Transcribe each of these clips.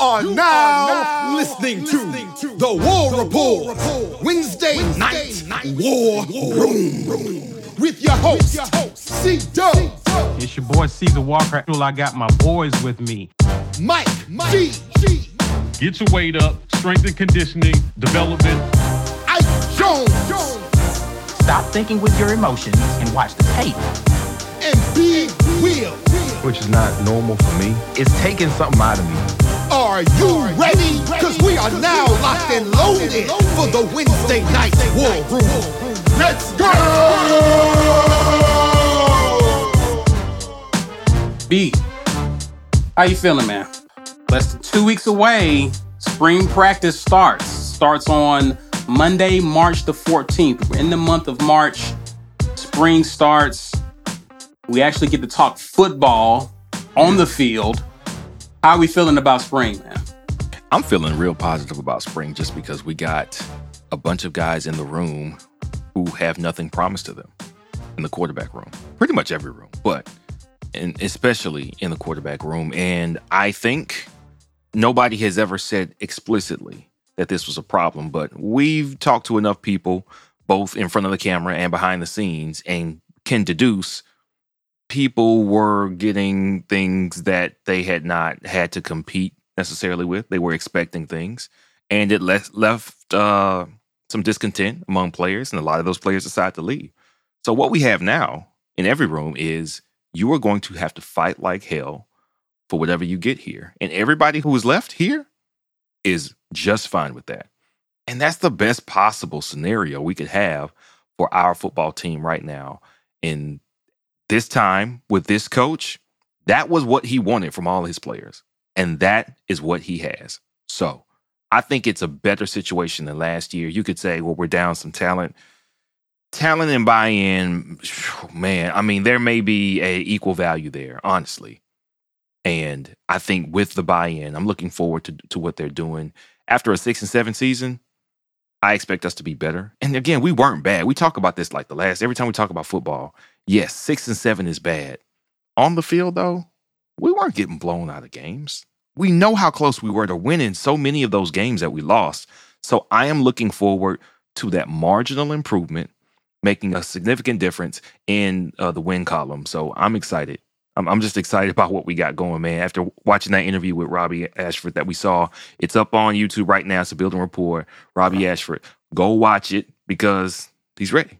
are, you now, are now listening, listening to, to the War the Report, Report Wednesday, Wednesday night, night War Room. Room with your host, C Dub. It's your boy Caesar Walker. I got my boys with me. Mike, Mike G. G. Get your weight up, strength and conditioning, development. Ike Jones. Jones. Stop thinking with your emotions and watch the tape. And Big Will. Which is not normal for me. It's taking something out of me. Are you ready? Because we are now locked and loaded for the Wednesday night war room. Let's go! B, how you feeling, man? Less than two weeks away, spring practice starts. Starts on Monday, March the 14th. We're in the month of March. Spring starts. We actually get to talk football on the field. How are we feeling about spring, man? I'm feeling real positive about spring just because we got a bunch of guys in the room who have nothing promised to them in the quarterback room. Pretty much every room, but and especially in the quarterback room. And I think nobody has ever said explicitly that this was a problem, but we've talked to enough people, both in front of the camera and behind the scenes, and can deduce people were getting things that they had not had to compete necessarily with. They were expecting things, and it left left uh, some discontent among players, and a lot of those players decided to leave. So what we have now in every room is you are going to have to fight like hell for whatever you get here, and everybody who is left here is just fine with that. And that's the best possible scenario we could have for our football team right now in this time with this coach, that was what he wanted from all his players. And that is what he has. So I think it's a better situation than last year. You could say, well, we're down some talent. Talent and buy-in, man, I mean, there may be a equal value there, honestly. And I think with the buy-in, I'm looking forward to, to what they're doing. After a six and seven season, I expect us to be better. And again, we weren't bad. We talk about this like the last every time we talk about football. Yes, six and seven is bad. On the field, though, we weren't getting blown out of games. We know how close we were to winning so many of those games that we lost. So I am looking forward to that marginal improvement, making a significant difference in uh, the win column. So I'm excited. I'm, I'm just excited about what we got going, man. After watching that interview with Robbie Ashford that we saw, it's up on YouTube right now. It's a building report. Robbie uh-huh. Ashford, go watch it because he's ready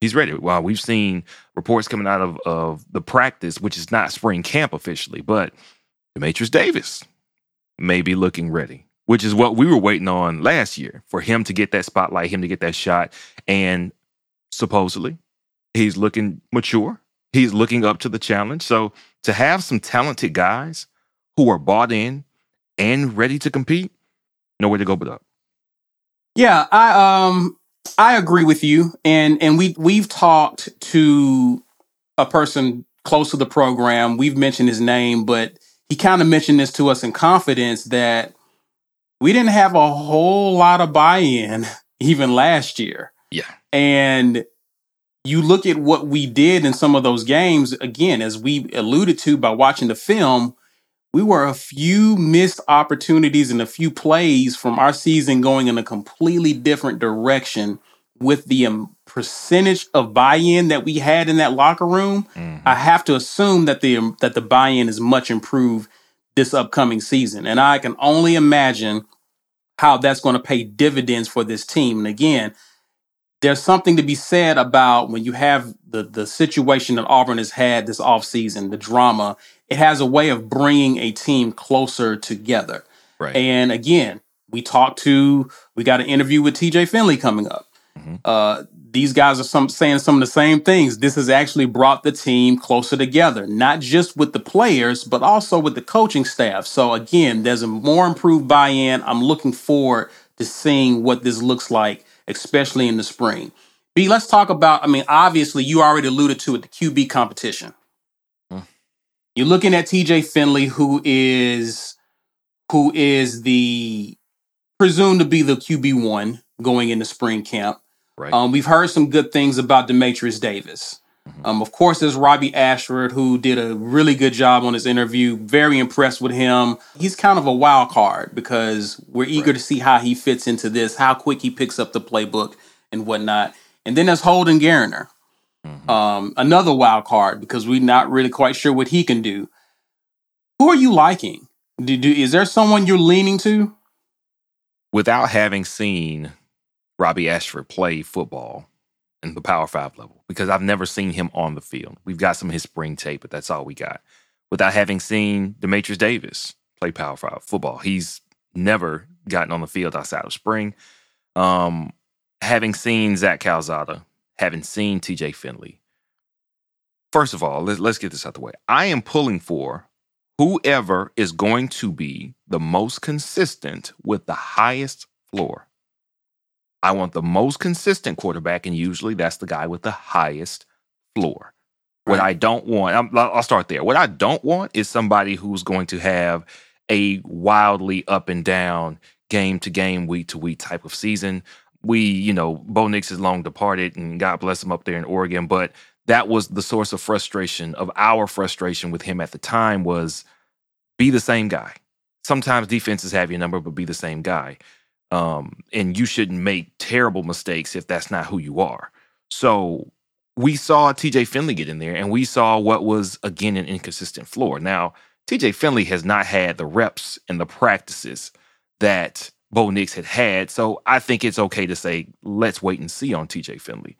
he's ready. Well, we've seen reports coming out of, of the practice, which is not spring camp officially, but Dematrius Davis may be looking ready, which is what we were waiting on last year for him to get that spotlight, him to get that shot. And supposedly he's looking mature. He's looking up to the challenge. So to have some talented guys who are bought in and ready to compete, nowhere to go but up. Yeah, I um I agree with you, and and we we've talked to a person close to the program. We've mentioned his name, but he kind of mentioned this to us in confidence that we didn't have a whole lot of buy-in even last year. Yeah, and you look at what we did in some of those games again, as we alluded to by watching the film we were a few missed opportunities and a few plays from our season going in a completely different direction with the um, percentage of buy-in that we had in that locker room. Mm-hmm. I have to assume that the um, that the buy-in is much improved this upcoming season, and I can only imagine how that's going to pay dividends for this team. And again, there's something to be said about when you have the the situation that Auburn has had this offseason, the drama it has a way of bringing a team closer together. Right. And again, we talked to, we got an interview with TJ Finley coming up. Mm-hmm. Uh, these guys are some saying some of the same things. This has actually brought the team closer together, not just with the players, but also with the coaching staff. So again, there's a more improved buy-in. I'm looking forward to seeing what this looks like, especially in the spring. B, let's talk about. I mean, obviously, you already alluded to it, the QB competition. You're looking at TJ Finley, who is who is the presumed to be the QB one going into spring camp. Right. Um, we've heard some good things about Dematrius Davis. Um, of course, there's Robbie Ashford, who did a really good job on his interview. Very impressed with him. He's kind of a wild card because we're eager to see how he fits into this, how quick he picks up the playbook and whatnot. And then there's Holden Geriner, um, another wild card because we're not really quite sure what he can do. Who are you liking? Do, do, is there someone you're leaning to? Without having seen Robbie Ashford play football in the Power Five level, because I've never seen him on the field. We've got some of his spring tape, but that's all we got. Without having seen Dematrius Davis play Power Five football, he's never gotten on the field outside of spring. Um, having seen Zach Calzada, having seen TJ Finley, first of all, let's, let's get this out the way. I am pulling for whoever is going to be the most consistent with the highest floor. I want the most consistent quarterback, and usually that's the guy with the highest floor. What I don't want, I'm, I'll start there. What I don't want is somebody who's going to have a wildly up and down game to game, week to week type of season. We, you know, Bo Nix is long departed, and God bless him up there in Oregon, but that was the source of frustration of our frustration with him at the time was be the same guy. Sometimes defenses have your number, but be the same guy. Um, and you shouldn't make terrible mistakes if that's not who you are. So we saw TJ Finley get in there and we saw what was again an inconsistent floor. Now, TJ Finley has not had the reps and the practices that Bo Nix had had. So I think it's okay to say, let's wait and see on TJ Finley.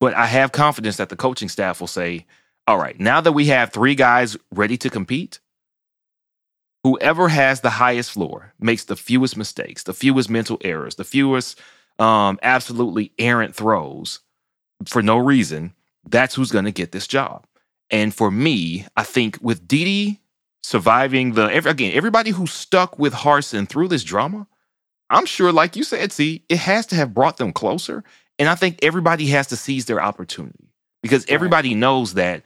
But I have confidence that the coaching staff will say, all right, now that we have three guys ready to compete, whoever has the highest floor makes the fewest mistakes, the fewest mental errors, the fewest um, absolutely errant throws for no reason, that's who's going to get this job. And for me, I think with Didi surviving the every, again everybody who stuck with Harsin through this drama, I'm sure, like you said, see, it has to have brought them closer. And I think everybody has to seize their opportunity because everybody knows that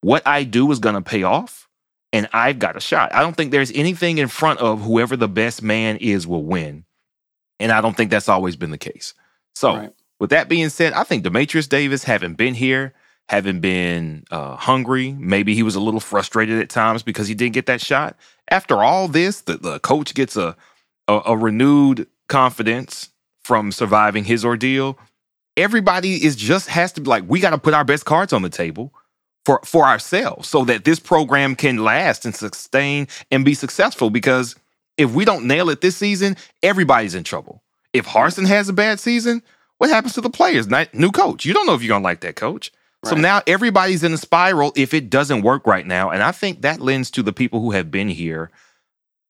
what I do is going to pay off and I've got a shot. I don't think there's anything in front of whoever the best man is will win. And I don't think that's always been the case. So, Right. with that being said, I think Dematrius Davis, having been here, having been uh, hungry, maybe he was a little frustrated at times because he didn't get that shot. After all this, the, the coach gets a, a a renewed confidence from surviving his ordeal. Everybody is just has to be like, we got to put our best cards on the table for for ourselves so that this program can last and sustain and be successful because if we don't nail it this season everybody's in trouble. If harsin has a bad season what happens to the players? Ni- new coach. You don't know if you're going to like that coach. So now everybody's in a spiral if it doesn't work right now and i think that lends to the people who have been here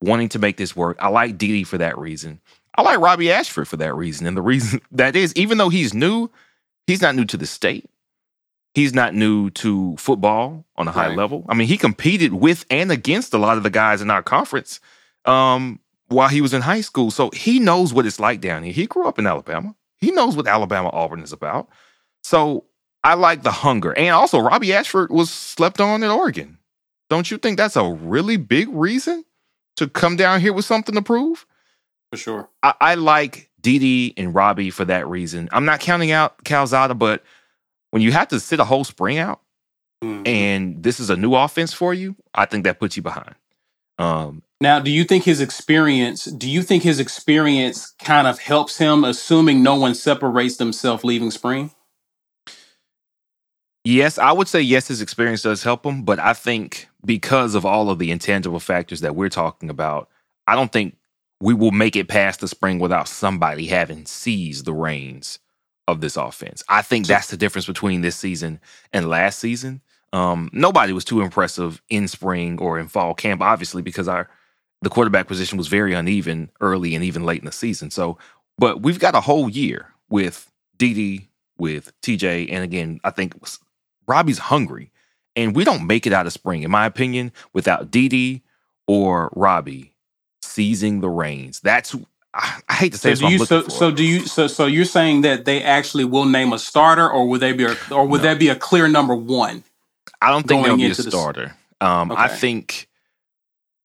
wanting to make this work. I like Didi for that reason. I like robbie ashford for that reason and the reason that is even though he's new he's not new to the state He's not new to football on a high Right. level. I mean, he competed with and against a lot of the guys in our conference um, while he was in high school. So he knows what it's like down here. He grew up in Alabama. He knows what Alabama Auburn is about. So I like the hunger. And also, Robbie Ashford was slept on in Oregon. Don't you think that's a really big reason to come down here with something to prove? For sure. I, I like Didi and Robbie for that reason. I'm not counting out Calzada, but when you have to sit a whole spring out Mhm. and this is a new offense for you, I think that puts you behind. Um, Now, do you think his experience, do you think his experience kind of helps him, assuming no one separates themselves leaving spring? yes, I would say yes, his experience does help him, but I think because of all of the intangible factors that we're talking about, I don't think we will make it past the spring without somebody having seized the reins of this offense. I think that's the difference between this season and last season. Um, nobody was too impressive in spring or in fall camp, obviously, because our the quarterback position was very uneven early and even late in the season. So, but we've got a whole year with DD, with TJ, and again, I think Robbie's hungry, and we don't make it out of spring, in my opinion, without DD or Robbie seizing the reins. That's I, I hate to say So it's do you, so, so do you? So so you're saying that they actually will name a starter, or would they be a, or would No. that be a clear number one? I don't think they'll be a this- starter. Um, I think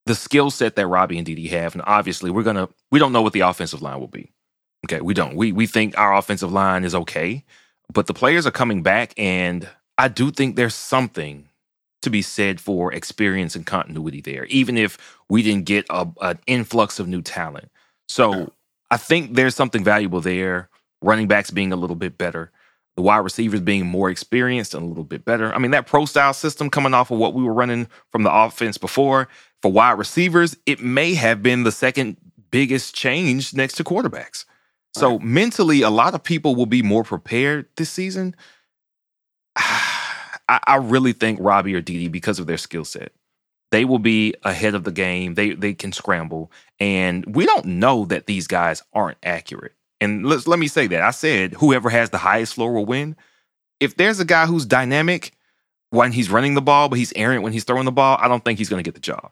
the skill set that Robbie and Didi have, and obviously we're gonna we don't know what the offensive line will be. Okay, we don't. We we think our offensive line is okay, but the players are coming back, and I do think there's something to be said for experience and continuity there, even if we didn't get a, an influx of new talent. So I think there's something valuable there. Running backs being a little bit better, the wide receivers being more experienced and a little bit better. I mean, that pro style system coming off of what we were running from the offense before for wide receivers, it may have been the second biggest change next to quarterbacks. So right. mentally, a lot of people will be more prepared this season. I, I really think Robbie or Dede, because of their skill set, they will be ahead of the game. They they can scramble, and we don't know that these guys aren't accurate. And let's let me say that I said whoever has the highest floor will win. If there's a guy who's dynamic when he's running the ball, but he's errant when he's throwing the ball, I don't think he's going to get the job.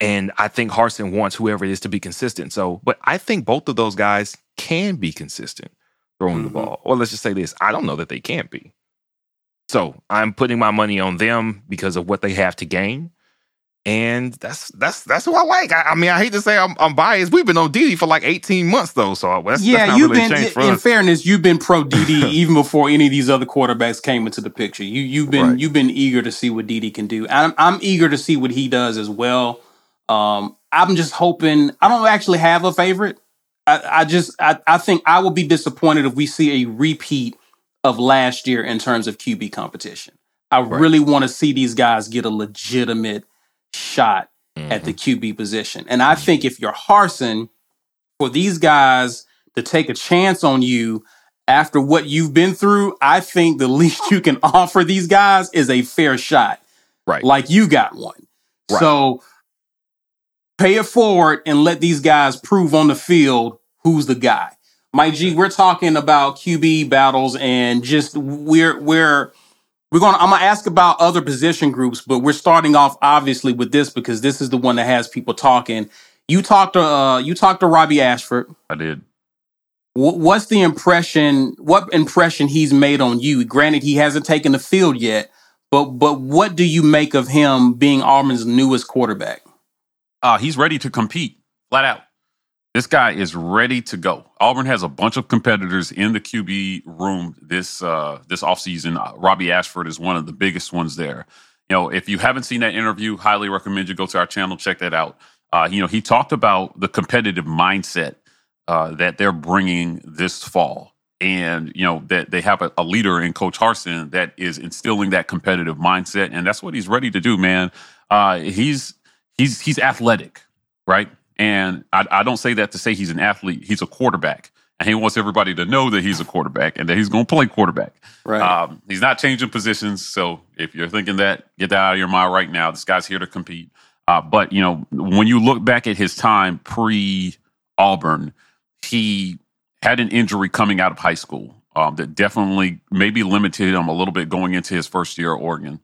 And I think Harsin wants whoever it is to be consistent. So, but I think both of those guys can be consistent throwing mm-hmm. the ball. Or let's just say this I don't know that they can't be. So I'm putting my money on them because of what they have to gain. And that's that's that's who I like. I, I mean, I hate to say I'm, I'm, biased. We've been on Dede for like 18 months though, so that's, yeah. That's you've really been in us. fairness, you've been pro Dede even before any of these other quarterbacks came into the picture. You you've been right. you've been eager to see what Dede can do. I'm I'm eager to see what he does as well. Um, I'm just hoping. I don't actually have a favorite. I, I just I, I think I will be disappointed if we see a repeat of last year in terms of QB competition. I right. really want to see these guys get a legitimate shot mm-hmm. at the mm-hmm. QB position. And I think if you're Harsin, for these guys to take a chance on you after what you've been through, I think the least you can offer these guys is a fair shot. Right. Like you got one. Right. So pay it forward and let these guys prove on the field who's the guy. Mike G, we're talking about QB battles and just we're we're we're going to I'm going to ask about other position groups, but we're starting off obviously with this because this is the one that has people talking. You talked to uh you talked to Robbie Ashford. I did. what's the impression what impression he's made on you? Granted he hasn't taken the field yet, but but what do you make of him being Auburn's newest quarterback? Uh he's ready to compete flat out. This guy is ready to go. Auburn has a bunch of competitors in the QB room this uh, this offseason. Robbie Ashford is one of the biggest ones there. You know, if you haven't seen that interview, highly recommend you go to our channel, check that out. Uh, you know, he talked about the competitive mindset uh, that they're bringing this fall, and you know that they have a, a leader in Coach Harsin that is instilling that competitive mindset, and that's what he's ready to do, man. Uh, he's he's he's athletic, right? And I, I don't say that to say he's an athlete. He's a quarterback. And he wants everybody to know that he's a quarterback and that he's going to play quarterback. Right. Um, he's not changing positions. So if you're thinking that, get that out of your mind right now. This guy's here to compete. Uh, but, you know, when you look back at his time pre Auburn, he had an injury coming out of high school um, that definitely maybe limited him a little bit going into his first year at Oregon.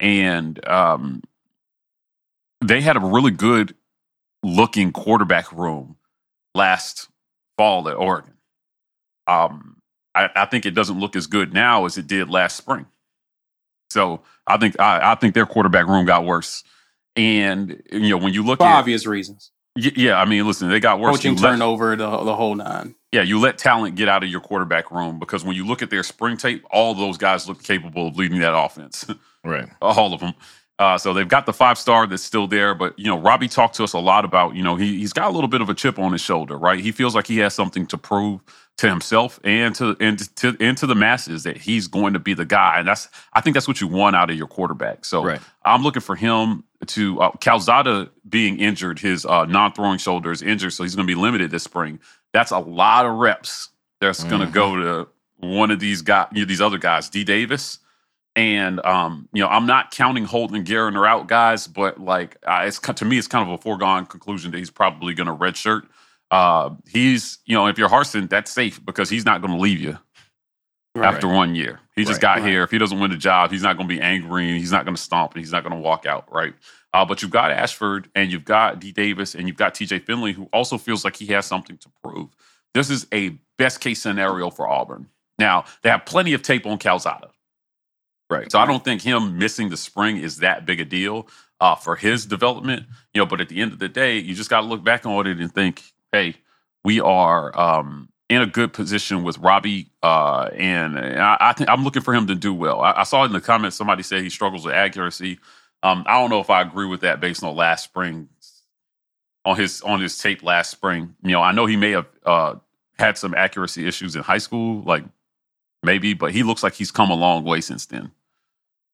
And um, they had a really good looking quarterback room last fall at Oregon. Um, I, I, think it doesn't look as good now as it did last spring. So I think I, I think their quarterback room got worse. And you know when you look for at obvious reasons. Y- yeah, I mean, listen, they got worse. Coaching turnover, the the whole nine. Yeah, you let talent get out of your quarterback room because when you look at their spring tape, all those guys look capable of leading that offense. Right, all of them. Uh, so they've got the five star that's still there, but you know, Robbie talked to us a lot about you know he he's got a little bit of a chip on his shoulder, right? He feels like he has something to prove to himself and to and to and to the masses that he's going to be the guy, and that's I think that's what you want out of your quarterback. So right. I'm looking for him to uh, Calzada being injured, his uh, non-throwing shoulder is injured, so he's going to be limited this spring. That's a lot of reps. That's mm-hmm. going to go to one of these guys, you know, these other guys, D Davis and um, you know, I'm not counting Holden and Geriner out, guys, but like, uh, it's to me, it's kind of a foregone conclusion that he's probably going to redshirt. Uh, he's, you know, if you're Harsin, that's safe because he's not going to leave you right. after one year. He just right, got right. here. If he doesn't win the job, he's not going to be angry. And he's not going to stomp and he's not going to walk out, right? Uh, but you've got Ashford and you've got D Davis and you've got TJ Finley, who also feels like he has something to prove. This is a best case scenario for Auburn. Now, they have plenty of tape on Calzada. Right. So I don't think him missing the spring is that big a deal uh, for his development. You know, but at the end of the day, you just got to look back on it and think, hey, we are um, in a good position with Robbie, uh, and I, I think I'm looking for him to do well. I, I, saw in the comments somebody said he struggles with accuracy. Um, I don't know if I agree with that based on last spring, on his on his tape last spring. You know, I know he may have uh, had some accuracy issues in high school, like maybe, but he looks like he's come a long way since then.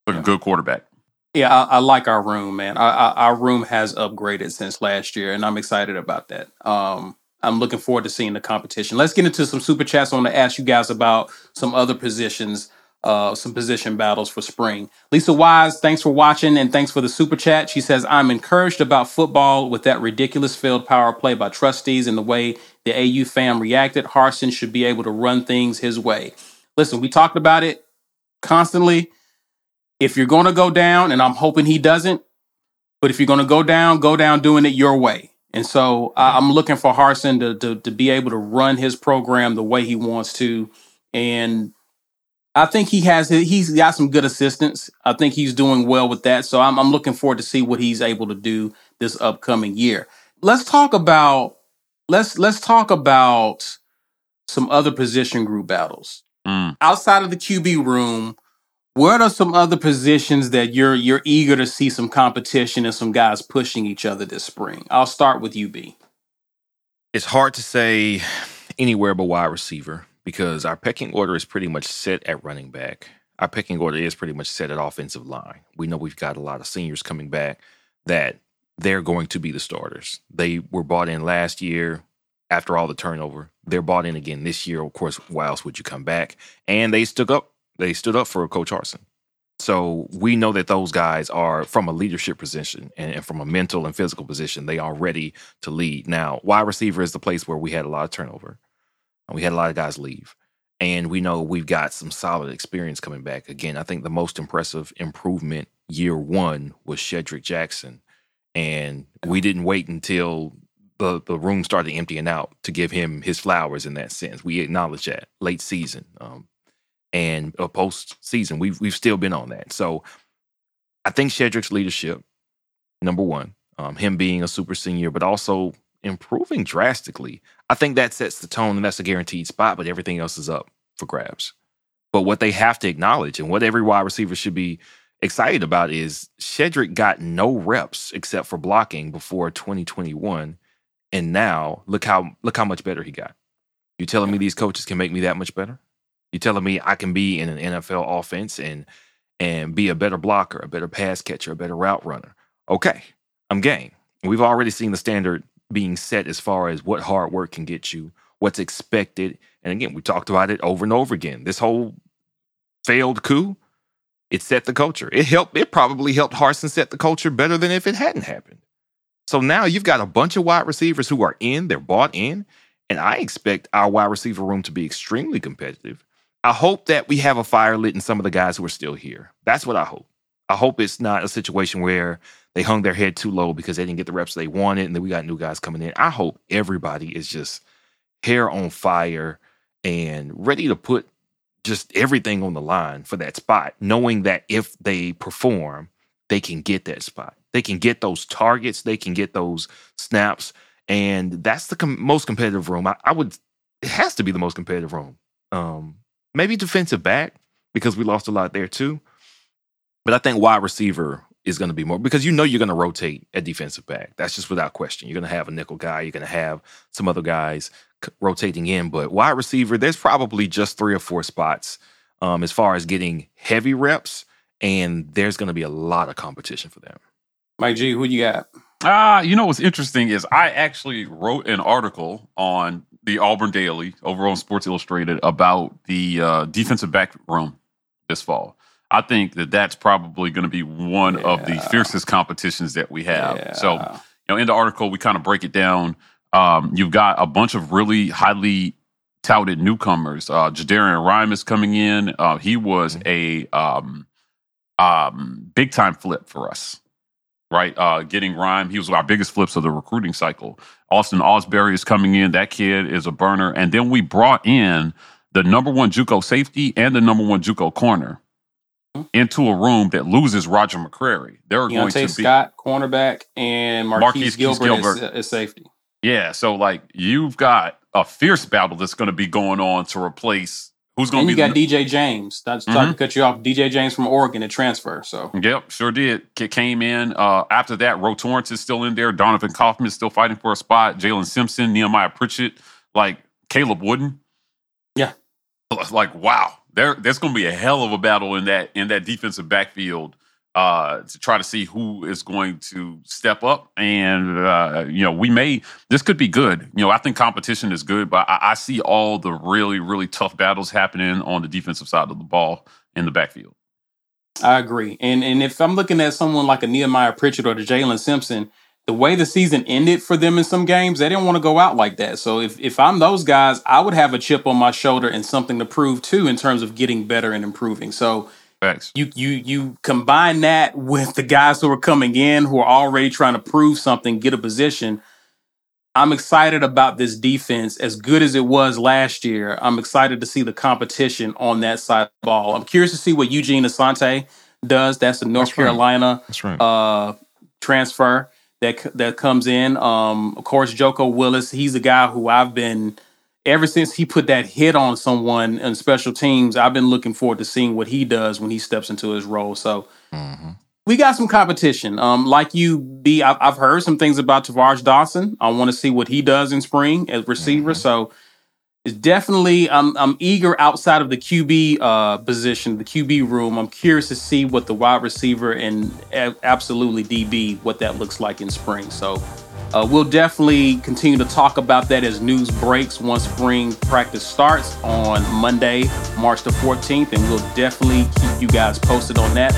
Yeah. a good quarterback. Yeah, I, I, like our room, man. I, I, our room has upgraded since last year, and I'm excited about that. Um, I'm looking forward to seeing the competition. Let's get into some super chats. I want to ask you guys about some other positions, uh, some position battles for spring. Lisa Wise, thanks for watching and thanks for the super chat. She says, I'm encouraged about football with that ridiculous field power play by trustees and the way the AU fam reacted. Harsin should be able to run things his way. Listen, we talked about it constantly if you're going to go down, and I'm hoping he doesn't, but if you're going to go down, go down doing it your way. And so I'm looking for Harsin to, to, to be able to run his program the way he wants to, and I think he has he's got some good assistants. I think he's doing well with that. So I'm, I'm looking forward to see what he's able to do this upcoming year. Let's talk about let's let's talk about some other position group battles mm. outside of the QB room. What are some other positions that you're you're eager to see some competition and some guys pushing each other this spring? I'll start with you, B. It's hard to say anywhere but wide receiver because our pecking order is pretty much set at running back. Our pecking order is pretty much set at offensive line. We know we've got a lot of seniors coming back that they're going to be the starters. They were bought in last year after all the turnover. They're bought in again this year. Of course, why else would you come back? And they stuck up they stood up for Coach Harsin. So we know that those guys are from a leadership position and, and, from a mental and physical position. They are ready to lead. Now, wide receiver is the place where we had a lot of turnover. And we had a lot of guys leave. And we know we've got some solid experience coming back. Again, I think the most impressive improvement year one was Shedrick Jackson. And we didn't wait until the, the room started emptying out to give him his flowers in that sense. We acknowledge that late season. Um, and a postseason. We've we've still been on that. So I think Shedrick's leadership, number one, um, him being a super senior, but also improving drastically. I think that sets the tone, and that's a guaranteed spot. But everything else is up for grabs. But what they have to acknowledge, and what every wide receiver should be excited about, is Shedrick got no reps except for blocking before 2021, and now look how look how much better he got. You telling me these coaches can make me that much better? You're telling me I can be in an NFL offense and and be a better blocker, a better pass catcher, a better route runner. Okay, I'm game. We've already seen the standard being set as far as what hard work can get you, what's expected. And again, we talked about it over and over again. This whole failed coup, it set the culture. It helped, it probably helped Harsin set the culture better than if it hadn't happened. So now you've got a bunch of wide receivers who are in, they're bought in, and I expect our wide receiver room to be extremely competitive. I hope that we have a fire lit in some of the guys who are still here. That's what I hope. I hope it's not a situation where they hung their head too low because they didn't get the reps they wanted and then we got new guys coming in. I hope everybody is just hair on fire and ready to put just everything on the line for that spot, knowing that if they perform, they can get that spot. They can get those targets, they can get those snaps. And that's the com- most competitive room. I, I, would, it has to be the most competitive room. Um, maybe defensive back because we lost a lot there too. But I think wide receiver is going to be more because you know you're going to rotate at defensive back. That's just without question. You're going to have a nickel guy. You're going to have some other guys rotating in. But wide receiver, there's probably just three or four spots um, as far as getting heavy reps, and there's going to be a lot of competition for them. Mike G, who you got? Ah, uh, you know what's interesting is I actually wrote an article on the Auburn Daily over on Sports Illustrated about the uh, defensive back room this fall. I think that that's probably going to be one yeah. of the fiercest competitions that we have. Yeah. So, you know, in the article, we kind of break it down. Um, you've got a bunch of really highly touted newcomers. Uh, Jadarian Rhyme is coming in. Uh, he was mm-hmm. a um, um, big time flip for us right? Uh, getting Rhyme, he was our biggest flips of the recruiting cycle. Austin Osbury is coming in. That kid is a burner. And then we brought in the number one JUCO safety and the number one JUCO corner into a room that loses Roger McCreary. There are going to be Scott, cornerback, and Marquise, Marquise Gilbert, Gilbert. Is, is, safety. Yeah, so like you've got a fierce battle that's going to be going on to replace who's going to be? You got the, DJ James. That's sorry to cut you off. DJ James from Oregon to transfer. So Yep, sure did. Came in. Uh, after that, Ro Torrence is still in there. Donovan Kaufman is still fighting for a spot. Jaylin Simpson, Nehemiah Pritchett, like Caleb Wooden. Yeah. Like wow, there there's going to be a hell of a battle in that in that defensive backfield uh, to try to see who is going to step up. And uh, you know, we may this could be good. You know, I think competition is good, but I, I see all the really really tough battles happening on the defensive side of the ball in the backfield. I agree. And and if I'm looking at someone like a Nehemiah Pritchett or the Jaylin Simpson, the way the season ended for them in some games, they didn't want to go out like that. So if if I'm those guys, I would have a chip on my shoulder and something to prove too in terms of getting better and improving. So Thanks. you you you combine that with the guys who are coming in who are already trying to prove something, get a position. I'm excited about this defense as good as it was last year. I'm excited to see the competition on that side of the ball. I'm curious to see what Eugene Asante does. That's the North That's right. Carolina That's right. uh, transfer that that comes in. Um, of course, Joko Willis. He's a guy who I've been ever since he put that hit on someone in special teams. I've been looking forward to seeing what he does when he steps into his role. So we got some competition. Um, like you, B, I've, I've heard some things about Tar'Varish Dawson. I want to see what he does in spring as receiver. So it's definitely I'm I'm eager outside of the QB uh, position, the QB room. I'm curious to see what the wide receiver and absolutely DB what that looks like in spring. So uh, we'll definitely continue to talk about that as news breaks once spring practice starts on Monday, March the 14th, and we'll definitely keep you guys posted on that.